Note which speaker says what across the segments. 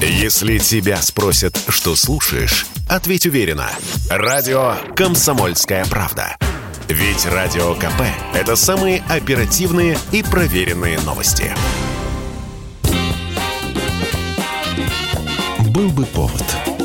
Speaker 1: Если тебя спросят, что слушаешь, ответь уверенно. Радио «Комсомольская правда». Ведь Радио КП – это самые оперативные и проверенные новости. Был бы повод –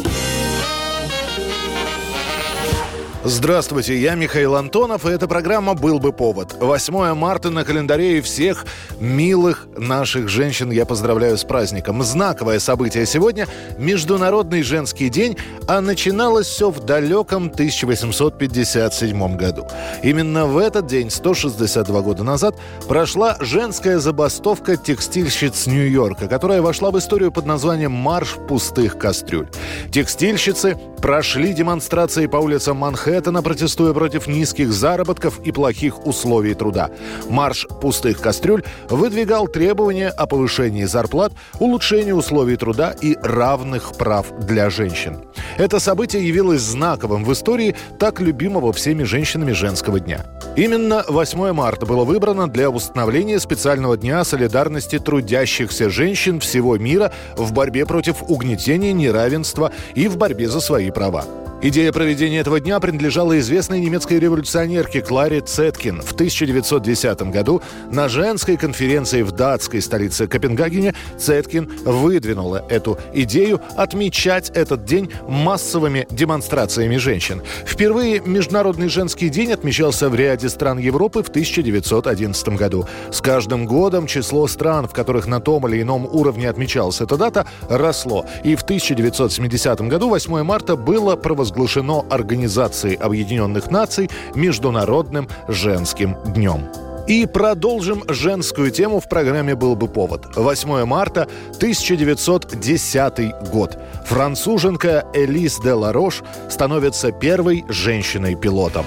Speaker 2: Здравствуйте, я Михаил Антонов, и эта программа «Был бы повод». 8 марта на календаре и всех милых наших женщин я поздравляю с праздником. Знаковое событие сегодня – Международный женский день, а начиналось все в далеком 1857 году. Именно в этот день, 162 года назад, прошла женская забастовка текстильщиц Нью-Йорка, которая вошла в историю под названием «Марш пустых кастрюль». Текстильщицы прошли демонстрации по улицам Манхэттена, Манхэттена, протестуя против низких заработков и плохих условий труда. Марш пустых кастрюль выдвигал требования о повышении зарплат, улучшении условий труда и равных прав для женщин. Это событие явилось знаковым в истории так любимого всеми женщинами женского дня. Именно 8 марта было выбрано для установления специального дня солидарности трудящихся женщин всего мира в борьбе против угнетения, неравенства и в борьбе за свои права. Идея проведения этого дня принадлежала известной немецкой революционерке Кларе Цеткин. В 1910 году на женской конференции в датской столице Копенгагене Цеткин выдвинула эту идею отмечать этот день массовыми демонстрациями женщин. Впервые Международный женский день отмечался в ряде стран Европы в 1911 году. С каждым годом число стран, в которых на том или ином уровне отмечалась эта дата, росло. И в 1970 году 8 марта было провозглашено провозглашено Организацией Объединенных Наций Международным женским днем. И продолжим женскую тему в программе «Был бы повод». 8 марта 1910 год. Француженка Элис де Ларош становится первой женщиной-пилотом.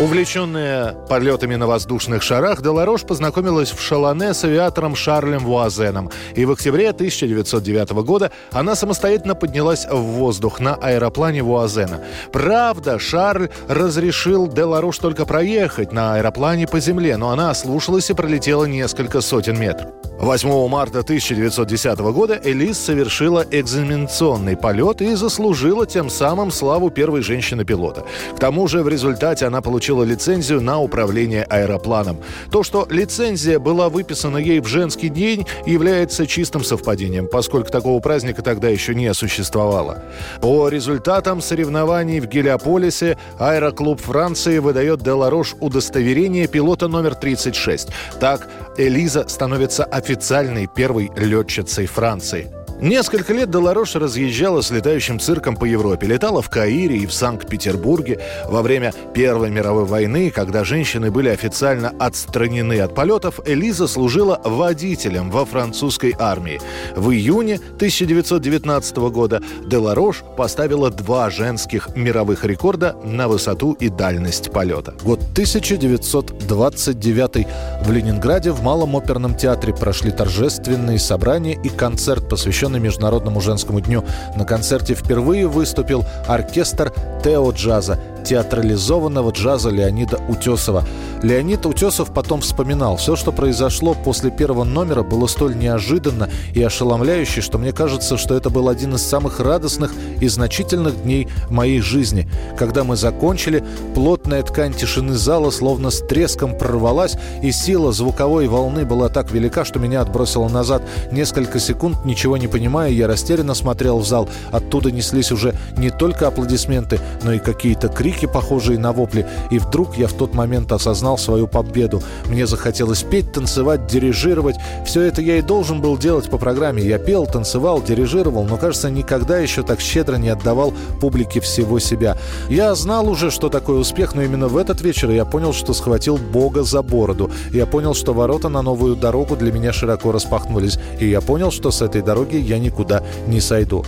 Speaker 2: Увлеченная полетами на воздушных шарах, Деларош познакомилась в Шалане с авиатором Шарлем Вуазеном. И в октябре 1909 года она самостоятельно поднялась в воздух на аэроплане Вуазена. Правда, Шарль разрешил Деларош только проехать на аэроплане по земле, но она ослушалась и пролетела несколько сотен метров. 8 марта 1910 года Элис совершила экзаменационный полет и заслужила тем самым славу первой женщины-пилота. К тому же в результате она получила лицензию на управление аэропланом. То, что лицензия была выписана ей в женский день, является чистым совпадением, поскольку такого праздника тогда еще не существовало. По результатам соревнований в Гелиополисе аэроклуб Франции выдает Деларош удостоверение пилота номер 36. Так, Элиза становится официальной первой летчицей Франции. Несколько лет Долорош разъезжала с летающим цирком по Европе. Летала в Каире и в Санкт-Петербурге. Во время Первой мировой войны, когда женщины были официально отстранены от полетов, Элиза служила водителем во французской армии. В июне 1919 года Деларош поставила два женских мировых рекорда на высоту и дальность полета. Год 1929 в Ленинграде в Малом оперном театре прошли торжественные собрания и концерт, посвященный посвященный Международному женскому дню. На концерте впервые выступил оркестр Тео Джаза, театрализованного джаза Леонида Утесова. Леонид Утесов потом вспоминал, все, что произошло после первого номера, было столь неожиданно и ошеломляюще, что мне кажется, что это был один из самых радостных и значительных дней моей жизни. Когда мы закончили, плотная ткань тишины зала словно с треском прорвалась, и сила звуковой волны была так велика, что меня отбросило назад. Несколько секунд, ничего не понимая, я растерянно смотрел в зал. Оттуда неслись уже не только аплодисменты, но и какие-то крики, похожие на вопли. И вдруг я в тот момент осознал свою победу. Мне захотелось петь, танцевать, дирижировать. Все это я и должен был делать по программе. Я пел, танцевал, дирижировал, но, кажется, никогда еще так щедро не отдавал публике всего себя. Я знал уже, что такое успех, но именно в этот вечер я понял, что схватил Бога за бороду. Я понял, что ворота на новую дорогу для меня широко распахнулись. И я понял, что с этой дороги я никуда не сойду.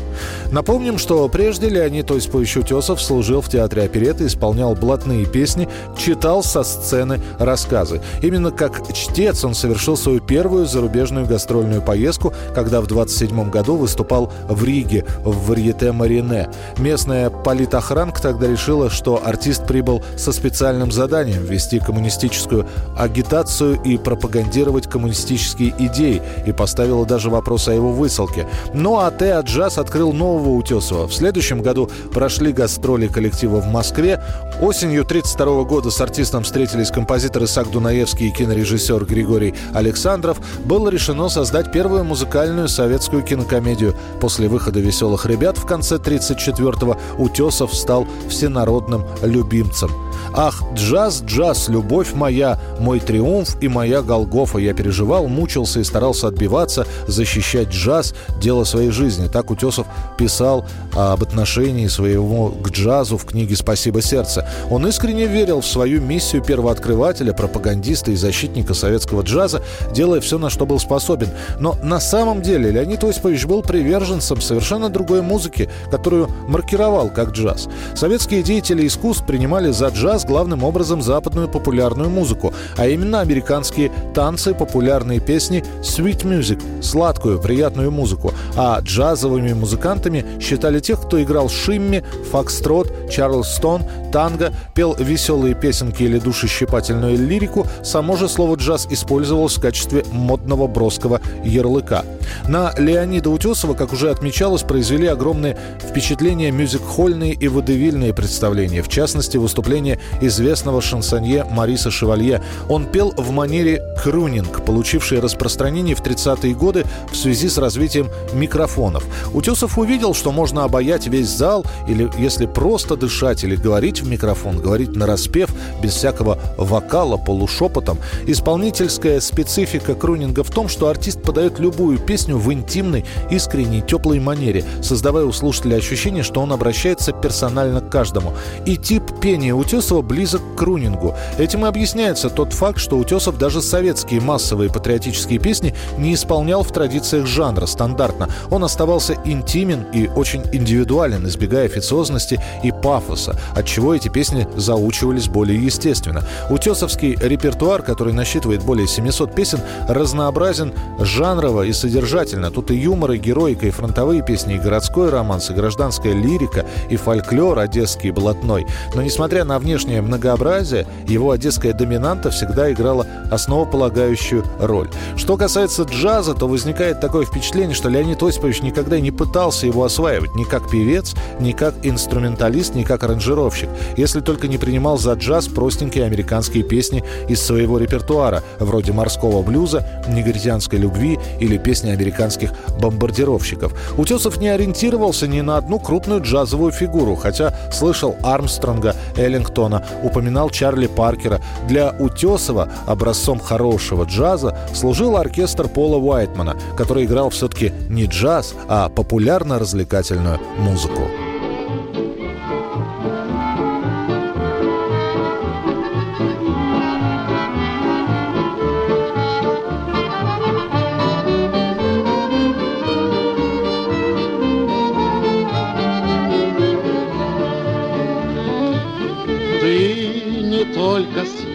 Speaker 2: Напомним, что прежде Леонид Осипович Утесов служил в театре оперет куплеты, исполнял блатные песни, читал со сцены рассказы. Именно как чтец он совершил свою первую зарубежную гастрольную поездку, когда в 27 году выступал в Риге в Варьете Марине. Местная политохранка тогда решила, что артист прибыл со специальным заданием вести коммунистическую агитацию и пропагандировать коммунистические идеи и поставила даже вопрос о его высылке. Ну а Теа Джаз открыл нового Утесова. В следующем году прошли гастроли коллектива в Москве. Осенью 1932 года с артистом встретились композитор Исаак Дунаевский и кинорежиссер Григорий Александров. Было решено создать первую музыкальную советскую кинокомедию. После выхода «Веселых ребят» в конце 1934-го Утесов стал всенародным любимцем. Ах, джаз, джаз, любовь моя, мой триумф и моя Голгофа. Я переживал, мучился и старался отбиваться, защищать джаз, дело своей жизни. Так Утесов писал об отношении своего к джазу в книге «Спасибо, сердце». Он искренне верил в свою миссию первооткрывателя, пропагандиста и защитника советского джаза, делая все, на что был способен. Но на самом деле Леонид Осипович был приверженцем совершенно другой музыки, которую маркировал как джаз. Советские деятели искусств принимали за джаз джаз главным образом западную популярную музыку, а именно американские танцы, популярные песни sweet music, сладкую, приятную музыку. А джазовыми музыкантами считали тех, кто играл шимми, фокстрот, чарльстон, танго, пел веселые песенки или душещипательную лирику, само же слово «джаз» использовалось в качестве модного броского ярлыка. На Леонида Утесова, как уже отмечалось, произвели огромное впечатление мюзик-хольные и водевильные представления, в частности, выступление известного шансонье Мариса Шевалье. Он пел в манере крунинг, получивший распространение в 30-е годы в связи с развитием микрофонов. Утесов увидел, что можно обаять весь зал, или если просто дышать или говорить в микрофон, говорить на распев, без всякого вокала, полушепотом. Исполнительская специфика крунинга в том, что артист подает любую песню в интимной, искренней, теплой манере, создавая у слушателя ощущение, что он обращается персонально к каждому. И тип пения Утесова близок к крунингу. Этим и объясняется тот факт, что Утесов даже советские массовые патриотические песни не исполнял в традициях жанра стандартно. Он оставался интимен и очень индивидуален, избегая официозности и пафоса, от чего эти песни заучивались более естественно. Утесовский репертуар, который насчитывает более 700 песен, разнообразен жанрово и содержательно. Тут и юмор, и героика, и фронтовые песни, и городской романс, и гражданская лирика, и фольклор одесский блатной. Но несмотря на внешнее многообразие, его одесская доминанта всегда играла основополагающую роль. Что касается джаза, то возникает такое впечатление, что Леонид Осипович никогда не пытался его осваивать ни как певец, ни как инструменталист, ни как аранжировщик, если только не принимал за джаз простенькие американские песни из своего репертуара, вроде морского блюза, негритянской любви или песни американских бомбардировщиков. Утесов не ориентировался ни на одну крупную джазовую фигуру, хотя слышал Армстронга, Эллингтона, упоминал Чарли Паркера. Для Утесова образцом хорошего джаза служил оркестр Пола Уайтмана, который играл все-таки не джаз, а популярно-развлекательную музыку.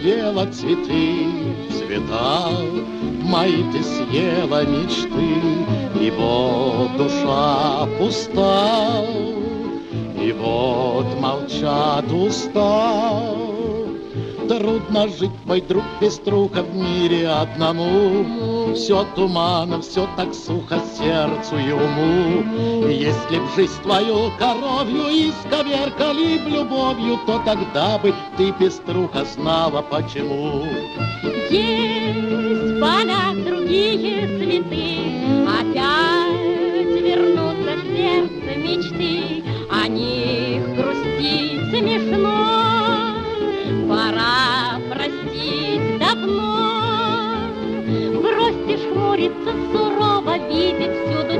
Speaker 3: Съела цветы, цвета, Мои ты съела мечты, И вот душа пуста, И вот молчат уста. Трудно жить, мой друг Пеструха, в мире одному. Все туманно, все так сухо сердцу и уму. Если б жизнь твою коровью исковеркали б любовью, то тогда бы ты, Пеструха, знала почему.
Speaker 4: Есть поля другие цветы,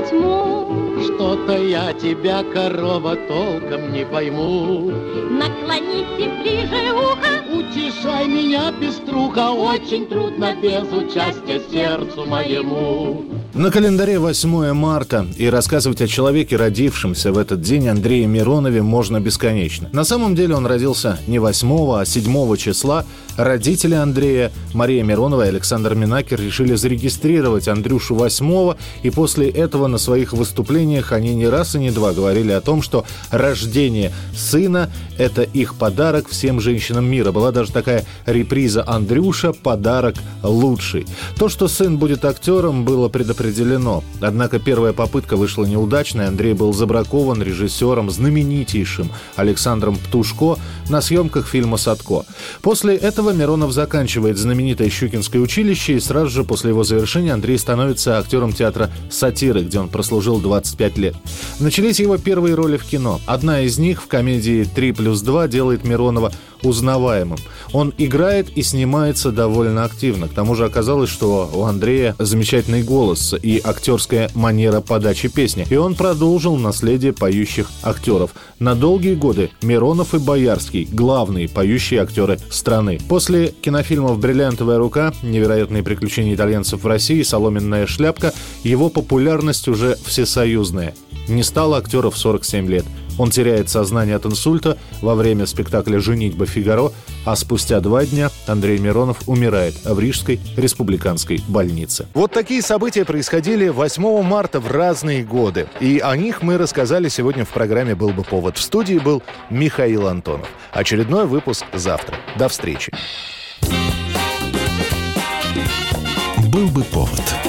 Speaker 4: тьму.
Speaker 3: Что-то я тебя, корова, толком не пойму.
Speaker 4: Наклоните ближе ухо.
Speaker 3: Утешай меня, пеструха, очень трудно без участия сердцу моему.
Speaker 2: На календаре 8 марта, и рассказывать о человеке, родившемся в этот день, Андрее Миронове, можно бесконечно. На самом деле он родился не 8, а 7 числа. Родители Андрея, Мария Миронова и Александр Минакер, решили зарегистрировать Андрюшу 8 и после этого на своих выступлениях они не раз и не два говорили о том, что рождение сына – это их подарок всем женщинам мира. Была даже такая реприза «Андрюша. Подарок лучший». То, что сын будет актером, было предопределено определено. Однако первая попытка вышла неудачной. Андрей был забракован режиссером, знаменитейшим Александром Птушко на съемках фильма «Садко». После этого Миронов заканчивает знаменитое Щукинское училище, и сразу же после его завершения Андрей становится актером театра «Сатиры», где он прослужил 25 лет. Начались его первые роли в кино. Одна из них в комедии «3 плюс 2» делает Миронова узнаваемым. Он играет и снимается довольно активно. К тому же оказалось, что у Андрея замечательный голос и актерская манера подачи песни. И он продолжил наследие поющих актеров. На долгие годы Миронов и Боярский – главные поющие актеры страны. После кинофильмов «Бриллиантовая рука», «Невероятные приключения итальянцев в России», «Соломенная шляпка» его популярность уже всесоюзная. Не стало актера в 47 лет – он теряет сознание от инсульта во время спектакля «Женитьба Фигаро», а спустя два дня Андрей Миронов умирает в Рижской республиканской больнице. Вот такие события происходили 8 марта в разные годы. И о них мы рассказали сегодня в программе «Был бы повод». В студии был Михаил Антонов. Очередной выпуск завтра. До встречи.
Speaker 1: «Был бы повод»